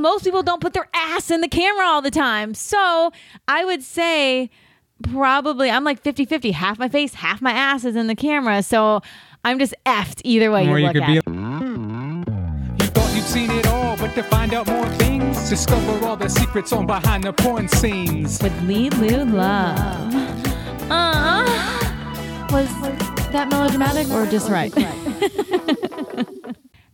most people don't put their ass in the camera all the time. So I would say probably I'm like 50 50. Half my face, half my ass is in the camera. So I'm just effed either way you Or you look could at be it. You thought you'd seen it all, but to find out more things, discover all the secrets on behind the porn scenes. with LeLu Love. Uh, was that melodramatic or just right?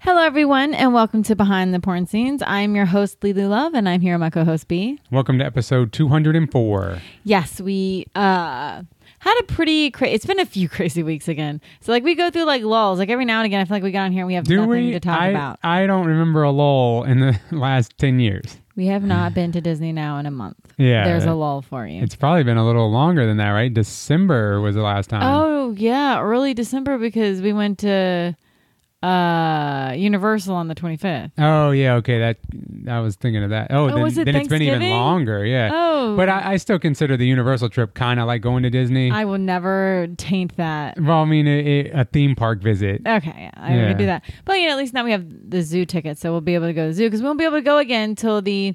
Hello, everyone, and welcome to Behind the Porn Scenes. I'm your host, LeLu Love, and I'm here with my co host, B. Welcome to episode 204. Yes, we uh, had a pretty crazy, it's been a few crazy weeks again. So, like, we go through like lulls. Like, every now and again, I feel like we get on here and we have Do nothing we? to talk I, about. I don't remember a lull in the last 10 years. We have not been to Disney now in a month. Yeah. There's a lull for you. It's probably been a little longer than that, right? December was the last time. Oh yeah, early December because we went to uh Universal on the 25th. Oh, yeah. Okay. That I was thinking of that. Oh, then, was it then it's been even longer. Yeah. Oh. But I, I still consider the Universal trip kind of like going to Disney. I will never taint that. well, I mean, a, a theme park visit. Okay, yeah, I Yeah. would do that. But you know, at least now we have the zoo ticket, so we'll be able to go to the zoo because we won't be able to go again until the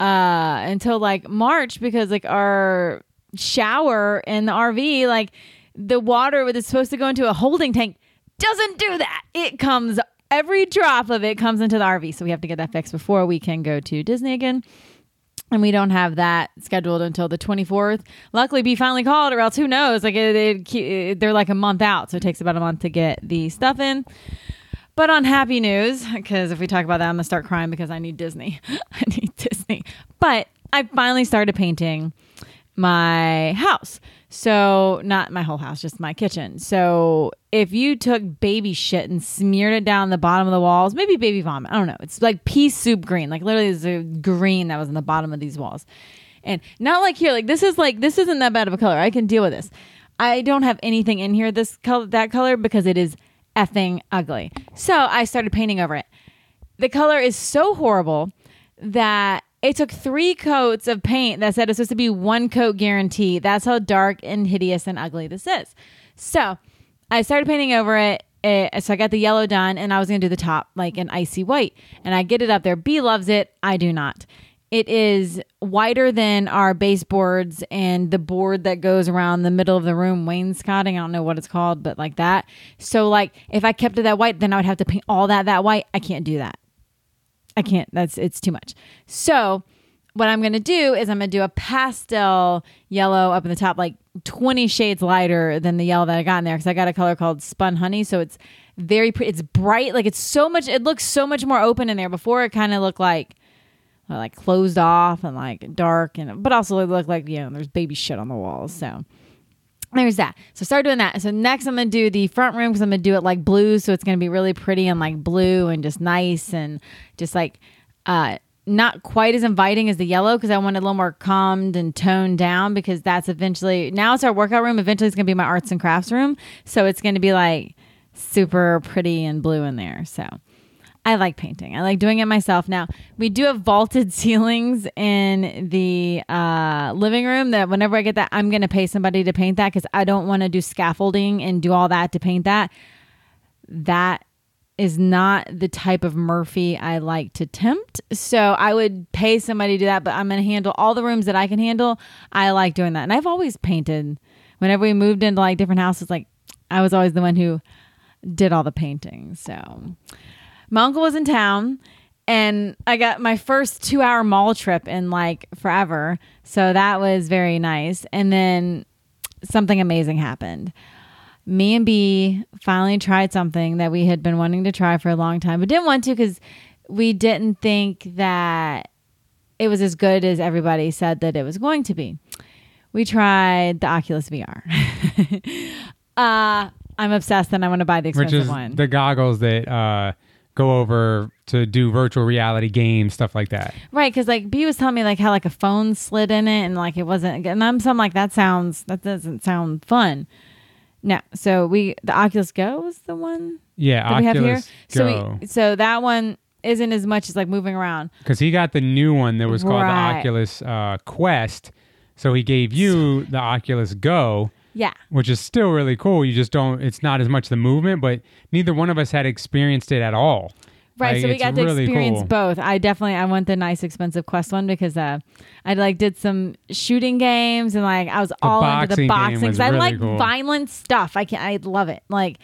uh until like March because like our shower in the RV, like the water was supposed to go into a holding tank doesn't do that. It comes every drop of it comes into the RV, so we have to get that fixed before we can go to Disney again. And we don't have that scheduled until the 24th. Luckily, B finally called, or else who knows? Like it, it, it- they're like a month out, so it takes about a month to get the stuff in. But on happy news, because if we talk about that, I'm gonna start crying because I need Disney. I need Disney. But I finally started painting my house. So not my whole house, just my kitchen. So if you took baby shit and smeared it down the bottom of the walls, maybe baby vomit, I don't know. It's like pea soup green. Like literally there's a green that was in the bottom of these walls. And not like here, like this is like this isn't that bad of a color. I can deal with this. I don't have anything in here this color that color because it is effing ugly. So I started painting over it. The color is so horrible that it took three coats of paint that said it's supposed to be one coat guarantee. That's how dark and hideous and ugly this is. So I started painting over it. Eh, so I got the yellow done and I was going to do the top like an icy white. And I get it up there. B loves it. I do not. It is whiter than our baseboards and the board that goes around the middle of the room, wainscoting. I don't know what it's called, but like that. So like if I kept it that white, then I would have to paint all that that white. I can't do that. I can't. That's it's too much. So what I'm gonna do is I'm gonna do a pastel yellow up in the top, like 20 shades lighter than the yellow that I got in there because I got a color called Spun Honey. So it's very pretty. It's bright. Like it's so much. It looks so much more open in there. Before it kind of looked like like closed off and like dark and but also it looked like you know there's baby shit on the walls. So there's that. So start doing that. So next I'm gonna do the front room because I'm gonna do it like blue, so it's gonna be really pretty and like blue and just nice and just like uh not quite as inviting as the yellow because I want it a little more calmed and toned down because that's eventually now it's our workout room. Eventually it's gonna be my arts and crafts room. So it's gonna be like super pretty and blue in there. So I like painting. I like doing it myself. Now we do have vaulted ceilings in the uh, living room. That whenever I get that, I'm going to pay somebody to paint that because I don't want to do scaffolding and do all that to paint that. That is not the type of Murphy I like to tempt. So I would pay somebody to do that, but I'm going to handle all the rooms that I can handle. I like doing that, and I've always painted. Whenever we moved into like different houses, like I was always the one who did all the painting. So my uncle was in town and I got my first two hour mall trip in like forever. So that was very nice. And then something amazing happened. Me and B finally tried something that we had been wanting to try for a long time, but didn't want to because we didn't think that it was as good as everybody said that it was going to be. We tried the Oculus VR. uh, I'm obsessed and I want to buy the expensive which is one. the goggles that uh, go over to do virtual reality games, stuff like that. Right, because like B was telling me like how like a phone slid in it and like it wasn't, and I'm some like that sounds that doesn't sound fun. No, so we the Oculus Go was the one Yeah, that we have here. Oculus So we so that one isn't as much as like moving around. Because he got the new one that was called Right. the Oculus uh, Quest. So he gave you the Oculus Go, Yeah, which is still really cool. You just don't, it's not as much the movement, but neither one of us had experienced it at all. Right, Like, so we got to really experience cool. both. I definitely I went the nice expensive quest one because uh I like did some shooting games and like I was all into the boxing because 'cause I like cool. violent stuff. I can I love it. Like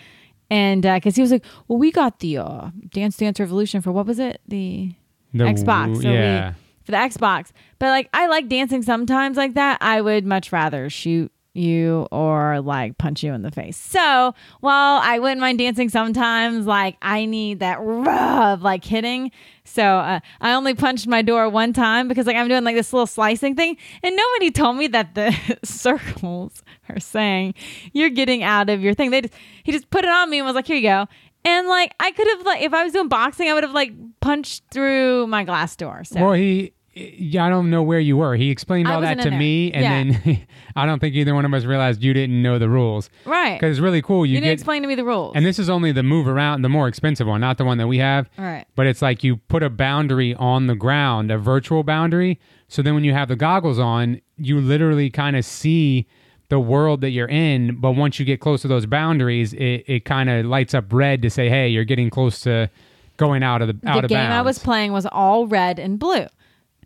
and because he was like, well, we got the uh, Dance Dance Revolution for what was it? The The- Xbox. So yeah. we, for the Xbox. But like I like dancing sometimes like that. I would much rather shoot you or like punch you in the face. So while I wouldn't mind dancing sometimes, like I need that rough like hitting. So uh, I only punched my door one time because like I'm doing like this little slicing thing, and nobody told me that the circles are saying you're getting out of your thing. They just, he just put it on me and was like, here you go. And like I could have like if I was doing boxing, I would have like punched through my glass door. So Well, he. Yeah, I don't know where you were. He explained I all that to me, and Yeah. then I don't think either one of us realized you didn't know the rules. right, Because it's really cool. You, you didn't get, explain to me the rules. and this is only the move around, the more expensive one, not the one that we have. right. But it's like you put a boundary on the ground, a virtual boundary. So then when you have the goggles on, you literally kind of see the world that you're in. But once you get close to those boundaries, it, it kind of lights up red to say, hey, you're getting close to going out of the out of the of game bounds. I was playing was all red and blue.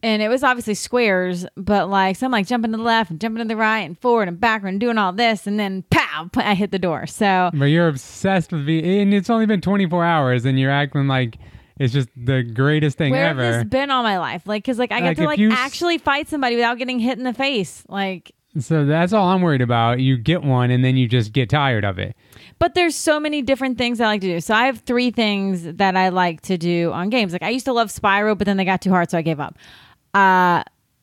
And it was obviously squares, but like so I'm like jumping to the left and jumping to the right and forward and backward and doing all this and then pow, I hit the door. So but you're obsessed with V, and it's only been 24 hours, and you're acting like it's just the greatest thing where ever. have this been all my life? Like, cause like I Like, got to like you actually fight somebody without getting hit in the face. Like, So that's all I'm worried about. You get one, and then you just get tired of it. but there's so many different things I like to do. So I have three things that I like to do on games. Like I used to love Spyro, but then they got too hard, so I gave up. Uh,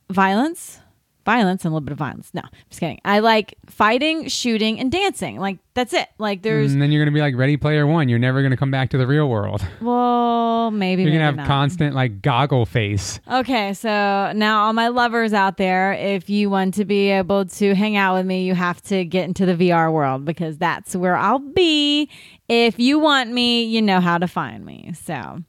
violence, violence, and a little bit of violence. No, I'm just kidding. I like fighting, shooting, and dancing. Like that's it. Like there's And then you're gonna be like Ready Player One. You're never gonna come back to the real world. well, maybe You're gonna have not. constant like goggle face. Okay, so now all my lovers out there, if you want to be able to hang out with me, you have to get into the VR world because that's where I'll be. If you want me, you know how to find me. So,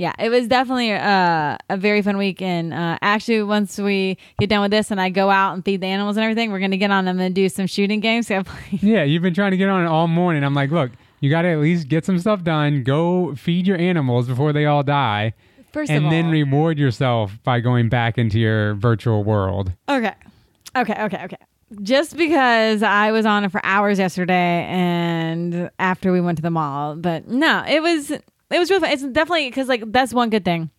yeah, it was definitely uh, a very fun week. And uh, actually, once we get done with this and I go out and feed the animals and everything, we're going to get on them and do some shooting games. So Yeah, you've been trying to get on it all morning. I'm like, look, you got to at least get some stuff done. Go feed your animals before they all die, First and then all, reward yourself by going back into your virtual world. Okay. Okay, okay, okay. Just because I was on it for hours yesterday and after we went to the mall, but no, it was it was really fun. It's definitely because like that's one good thing.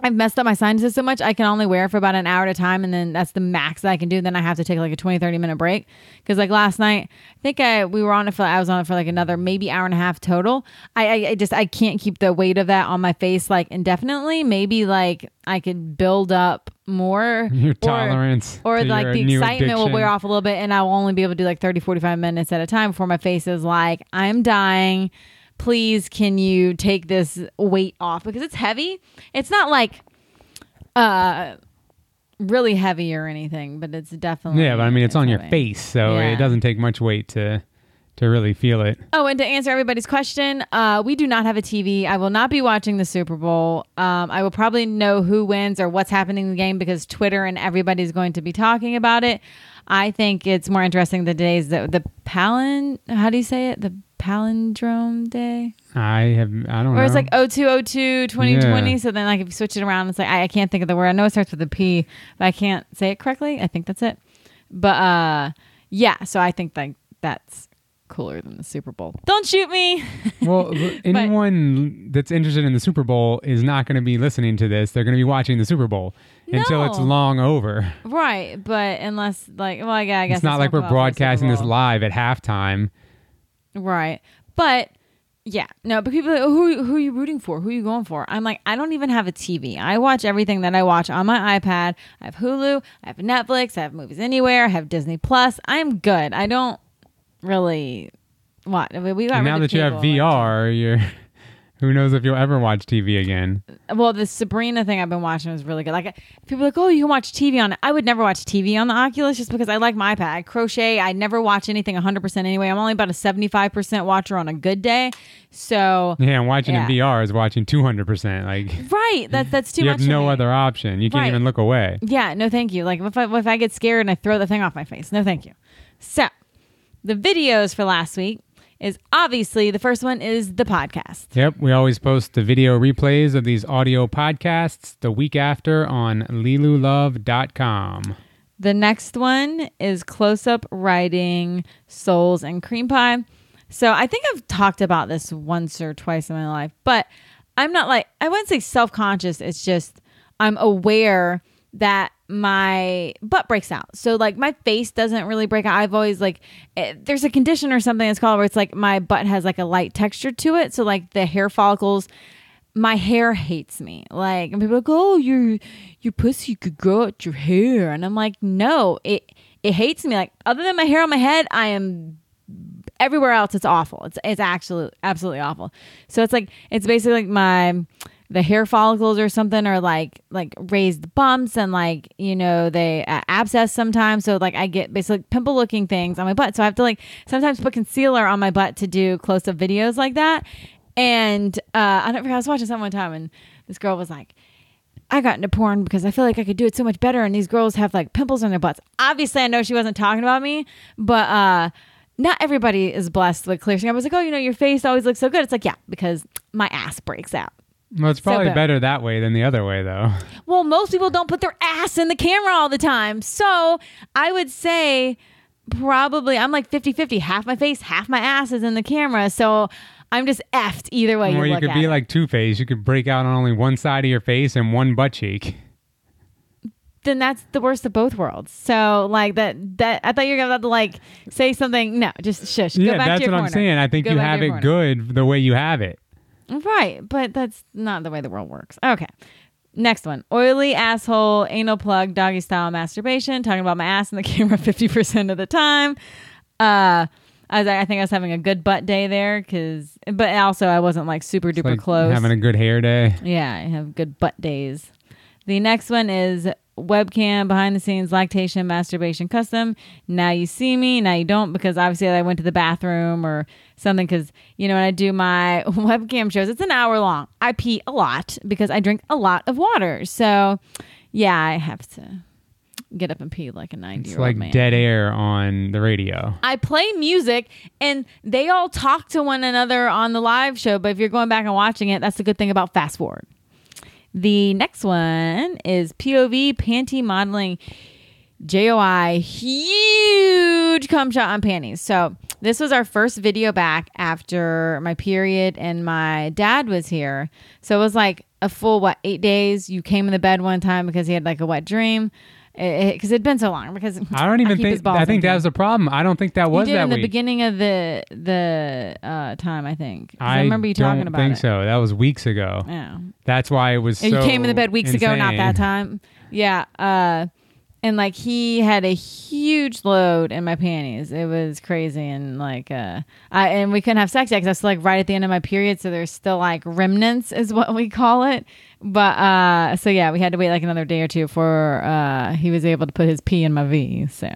I've messed up my sinuses so much I can only wear for about an hour at a time and then that's the max that I can do. Then I have to take like a 20, 30 minute break. Cause like last night, I think I we were on it for I was on it for like another maybe hour and a half total. I, I, I just I can't keep the weight of that on my face like indefinitely. Maybe like I could build up more Your or- tolerance or to like your the excitement will wear off a little bit and I will only be able to do like 30 45 minutes at a time before my face is like I'm dying please can you take this weight off because it's heavy it's not like uh really heavy or anything but it's definitely Yeah, but I mean, it's, on your face, so Yeah. it doesn't take much weight to to really feel it. Oh, and to answer everybody's question, uh, we do not have a TV. I will not be watching the Super Bowl. Um, I will probably know who wins or what's happening in the game because Twitter and everybody's going to be talking about it. I think it's more interesting the days that the palin. How do you say it? The palindrome day, I have, I don't know. or it's like 0202 2020. Yeah. So then, like, if you switch it around, it's like I, I can't think of the word. I know it starts with a P, but I can't say it correctly. I think that's it. But uh, yeah. So I think like that's cooler than the Super Bowl. Don't shoot me. Well, anyone that's interested in the Super Bowl is not going to be listening to this. They're going to be watching the Super Bowl until it's long over. Right, but unless like, well, I guess It's not like we're come out for the Super broadcasting this live at halftime. Right, but yeah, no. But people, are like, oh, who who are you rooting for? Who are you going for? I'm like, I don't even have a TV. I watch everything that I watch on my iPad. I have Hulu. I have Netflix. I have Movies Anywhere. I have Disney Plus. I'm good. I don't really. What I mean, we got And now that you have cable, like- VR, you're who knows if you'll ever watch TV again. Well, the Sabrina thing I've been watching was really good. Like people are like, oh, you can watch TV on it. I would never watch TV on the Oculus just because I like my iPad. I crochet. I never watch anything 100 percent anyway. I'm only about a 75 percent watcher on a good day. So Yeah, and watching Yeah. in VR is watching 200%. Like right, that's that's too much. you have no other option. You can't Right. even look away. Yeah, no, thank you. Like if I if I get scared and I throw the thing off my face, no, thank you. So the videos for last week. Is obviously the first one is the podcast. Yep, we always post the video replays of these audio podcasts the week after on lelulove.com. The next one is close up writing souls and cream pie. So I think I've talked about this once or twice in my life, but I'm not like, I wouldn't say self conscious. It's just I'm aware that my butt breaks out. So like my face doesn't really break out. I've always like eh, there's a condition or something that's called where it's like my butt has like a light texture to it. So like the hair follicles my hair hates me. Like and people are like, "Oh, your your pussy could grow out your hair." And I'm like, "No, it it hates me. Like other than my hair on my head, I am everywhere else it's awful. It's it's actually absolutely awful. So it's like it's basically like my the hair follicles or something are like like raised bumps and like you know they uh, abscess sometimes so like i get basically pimple looking things on my butt so i have to like sometimes put concealer on my butt to do close up videos like that and uh i don't remember i was watching something one time and this girl was like I got into porn because I feel like I could do it so much better. And these girls have like pimples on their butts. Obviously, I know she wasn't talking about me, but uh, not everybody is blessed with clear skin. I was like, oh, you know, your face always looks so good. It's like, yeah, because my ass breaks out. Well, it's probably bad. better that way than the other way, though. Well, most people don't put their ass in the camera all the time. So I would say probably I'm like 50 50. Half my face, half my ass is in the camera. So I'm just effed either way. or you you could be it. like Two Face. You could break out on only one side of your face and one butt cheek. then that's the worst of both worlds. So like that that I thought you were gonna have to like say something. No, just shush. Go yeah, back that's to your what I'm saying. I think Go you have it corner. good the way you have it. Right, but that's not the way the world works. Okay. Next one. Oily asshole, anal plug, doggy style masturbation. Talking about my ass in the camera 50% of the time. Uh I was I think I was having a good butt day there cuz but also I wasn't like super duper Like close. Having a good hair day. yeah, I have good butt days. The next one is webcam behind the scenes lactation masturbation custom. Now you see me, now you don't because obviously I went to the bathroom or something because you know when I do my webcam shows, it's an hour long. I pee a lot because I drink a lot of water. So yeah, I have to get up and pee like a 90 It's year old like man. dead air on the radio. I play music and they all talk to one another on the live show, but if you're going back and watching it, that's the good thing about fast forward. The next one is POV panty modeling JOI huge cum shot on panties. So this was our first video back after my period and my dad was here. So it was like a full what eight days. You came in the bed one time because he had like a wet dream. Because it, had been so long. Because I don't even his think. I think that was the problem. I don't think that was you did that in the week. beginning of the the uh, time, I think I, I, remember you talking about it. I don't think it. so. That was weeks ago. Yeah, That's why it was. And you came in the bed weeks ago, not that time. Yeah, uh, and like he had a huge load in my panties. It was crazy, and like uh, I and we couldn't have sex yet because I was like right at the end of my period, so there's still like remnants, is what we call it. But uh, so yeah, we had to wait like another day or two before uh, he was able to put his pee in my V. So.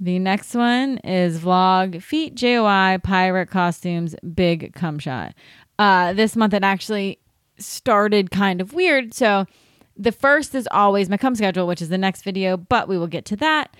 The next one is vlog feet JOI pirate costumes big cum shot. Uh, this month it actually started kind of weird. So the first is always my come schedule, which is the next video, but we will get to that.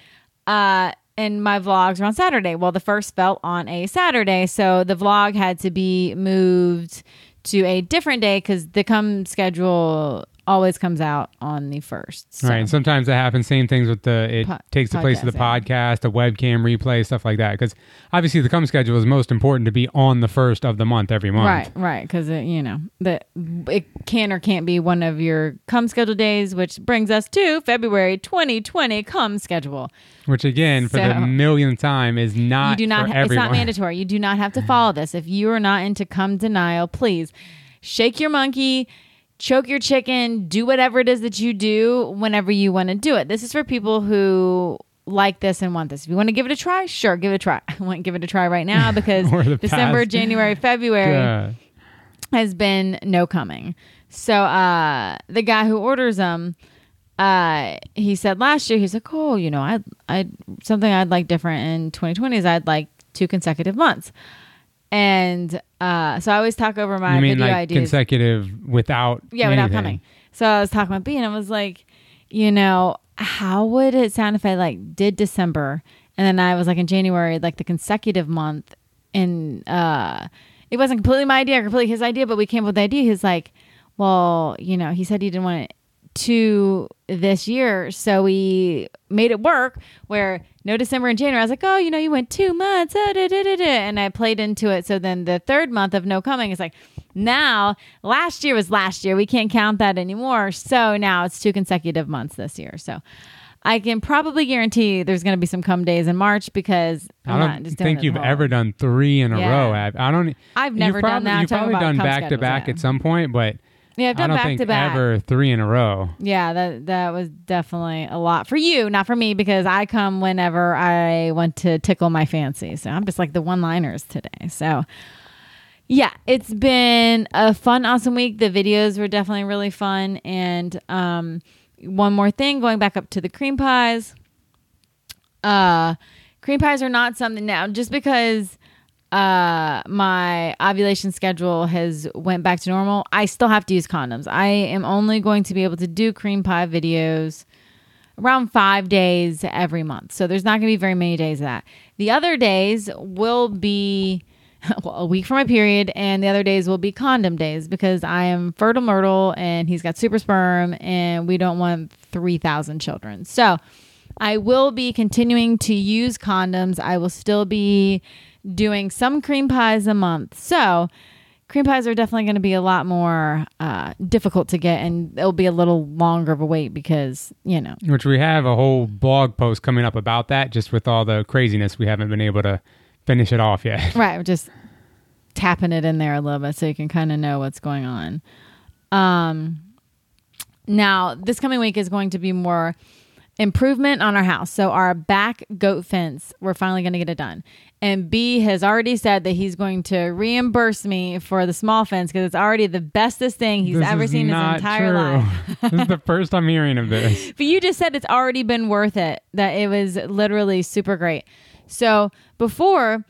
Uh, and my vlogs are on Saturday. Well, the first fell on a Saturday, so the vlog had to be moved to a different day because the come schedule always comes out on the first. So. Right, and sometimes that happens. Same things with the it Po- takes the place of the podcast, a webcam replay, stuff like that. Because obviously the come schedule is most important to be on the first of the month every month. Right, right, because you know that it can or can't be one of your come schedule days, which brings us to February 2020 come schedule. Which again, for the millionth time, is not you do not. ha- it's not mandatory. You do not have to follow this. If you are not into come denial, please shake your monkey. Choke your chicken, do whatever it is that you do whenever you want to do it. This is for people who like this and want this. If you want to give it a try, sure, give it a try. I won't give it a try right now because December, past. January, February Yeah. has been no coming. So uh the guy who orders them uh he said last year he's like, "Oh, you know, I I something I'd like different in 2020 is I'd like two consecutive months." And uh so I always talk over my you mean video like ideas. consecutive without? yeah, without anything. coming. So I was talking about B and I was like, you know, how would it sound if I like did December And then I was like in January, like the consecutive month, and uh, it wasn't completely my idea, completely his idea, but we came up with the idea. He's like, well, you know, he said he didn't want it to this year, so we made it work. Where no December and January, I was like, oh, you know, you went two months, uh, da, da, da, and I played into it. So then the third month of no coming is like. Now, last year was last year. We can't count that anymore. So now it's two consecutive months this year. So I can probably guarantee there's going to be some come days in March because I'm I don't just think you've whole- ever done three in a Yeah. row. Ab. I don't. I've never done probably- that. You've probably done back to back yeah. at some point, but Yeah, I've I done don't back think to back. ever three in a row. Yeah, that that was definitely a lot for you, not for me, because I come whenever I want to tickle my fancy. So I'm just like the one-liners today. So yeah, it's been a fun, awesome week. The videos were definitely really fun. And um, one more thing, going back up to the cream pies. Uh, cream pies are not something now just because uh my ovulation schedule has went back to normal. I still have to use condoms. I am only going to be able to do cream pie videos around five days every month. So there's not going to be very many days of that. The other days will be well, a week for my period and the other days will be condom days because i am fertile myrtle and he's got super sperm and we don't want 3000 children. So I will be continuing to use condoms. I will still be doing some cream pies a month. So, cream pies are definitely going to be a lot more uh, difficult to get, and it'll be a little longer of a wait because, you know, Which we have a whole blog post coming up about that. Just with all the craziness, we haven't been able to finish it off yet. right, just tapping it in there a little bit so you can kind of know what's going on. Um, now, this coming week is going to be more improvement on our house. So our back goat fence, we're finally going to get it done. And B has already said that he's going to reimburse me for the small fence because it's already the bestest thing he's This ever seen in his entire true. life. this is the first I'm hearing of this. But you just said it's already been worth it. That it was literally super great. So before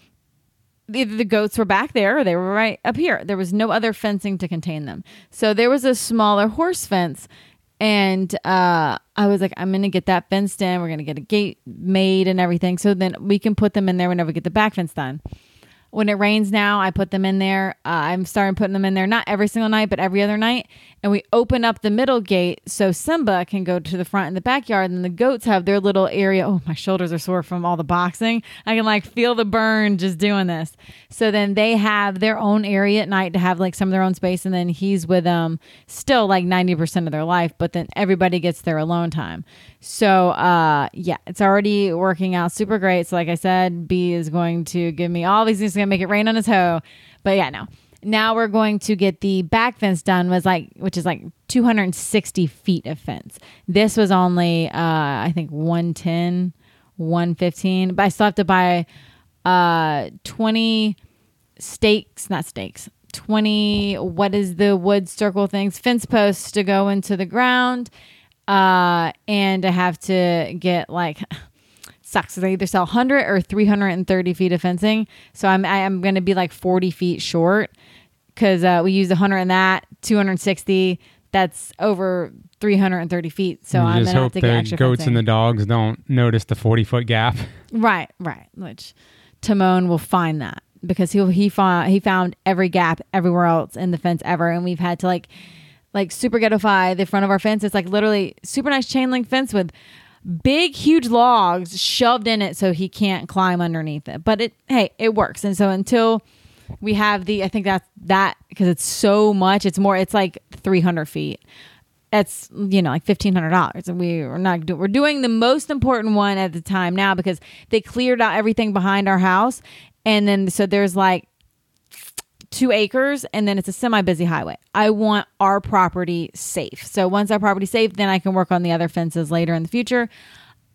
either the goats were back there or they were right up here. There was no other fencing to contain them. So there was a smaller horse fence. And uh, I was like, I'm to get that fenced in. We're to get a gate made and everything. So then we can put them in there whenever we get the back fence done. When it rains now, I put them in there. Uh, I'm starting putting them in there, not every single night, but every other night. And we open up the middle gate so Simba can go to the front in the backyard, and the goats have their little area. Oh, my shoulders are sore from all the boxing. I can like feel the burn just doing this. So then they have their own area at night to have like some of their own space, and then he's with them still like 90% of their life, but then everybody gets their alone time. So uh yeah, it's already working out super great. So like I said, B is going to give me all these things gonna make it rain on his hoe. But yeah, no. Now we're going to get the back fence done was like which is like 260 feet of fence. This was only uh I think 110, 115, but I still have to buy uh 20 stakes, not stakes. 20 what is the wood circle things fence posts to go into the ground uh and i have to get like sucks they either sell 100 or 330 feet of fencing so i'm i'm gonna be like 40 feet short because uh, we use 100 in that 260 that's over 330 feet so i'm just hope to the goats fencing. and the dogs don't notice the 40 foot gap. Right, right. Which Timon will find that because he he found he found every gap everywhere else in the fence ever, and we've had to like like super getify the front of our fence. It's like literally super nice chain link fence with big huge logs shoved in it so he can't climb underneath it. But it hey it works, and so until we have the I think that's that because it's so much. It's more. It's like three hundred feet it's you know like fifteen hundred dollars, and we are not do- we're doing the most important one at the time now because they cleared out everything behind our house, and then so there's like two acres, and then it's a semi busy highway. I want our property safe, so once our property's safe, then I can work on the other fences later in the future.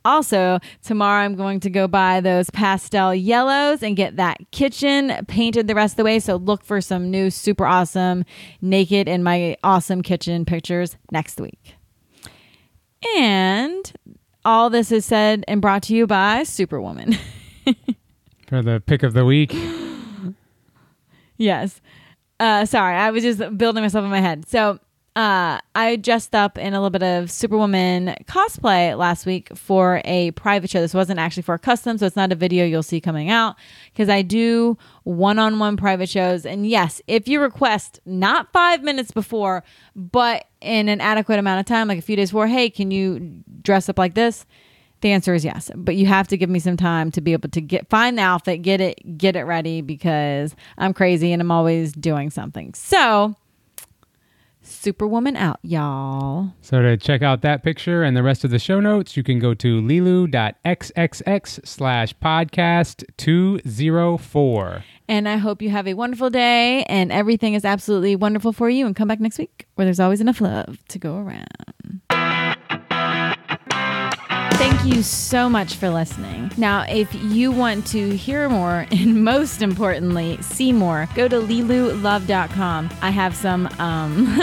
Also, tomorrow I'm going to go buy those pastel yellows and get that kitchen painted the rest of the way. So look for some new super awesome naked in my awesome kitchen pictures next week. And all this is said and brought to you by Superwoman. For the pick of the week, yes. Uh, sorry, I was just building myself in my head. So uh, I dressed up in a little bit of Superwoman cosplay last week for a private show. This wasn't actually for a custom, so it's not a video you'll see coming out because I do one on one private shows. And yes, if you request not five minutes before, but in an adequate amount of time, like a few days before, hey, can you dress up like this? The answer is yes, but you have to give me some time to be able to get find the outfit, get it, get it ready because I'm crazy and I'm always doing something. So, Superwoman out, y'all. So to check out that picture and the rest of the show notes, you can go to lelu.xxx slash podcast 204. And I hope you have a wonderful day and everything is absolutely wonderful for you. And come back next week where there's always enough love to go around. Thank you so much for listening. Now, if you want to hear more and most importantly, see more, go to lelulove.com. I have some um,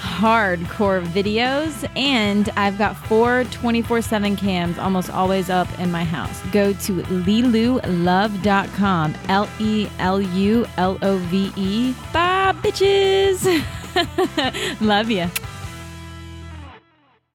hardcore videos and I've got four 24 7 cams almost always up in my house. Go to lelulove.com. L E L U L O V E. Bye, bitches. Love you.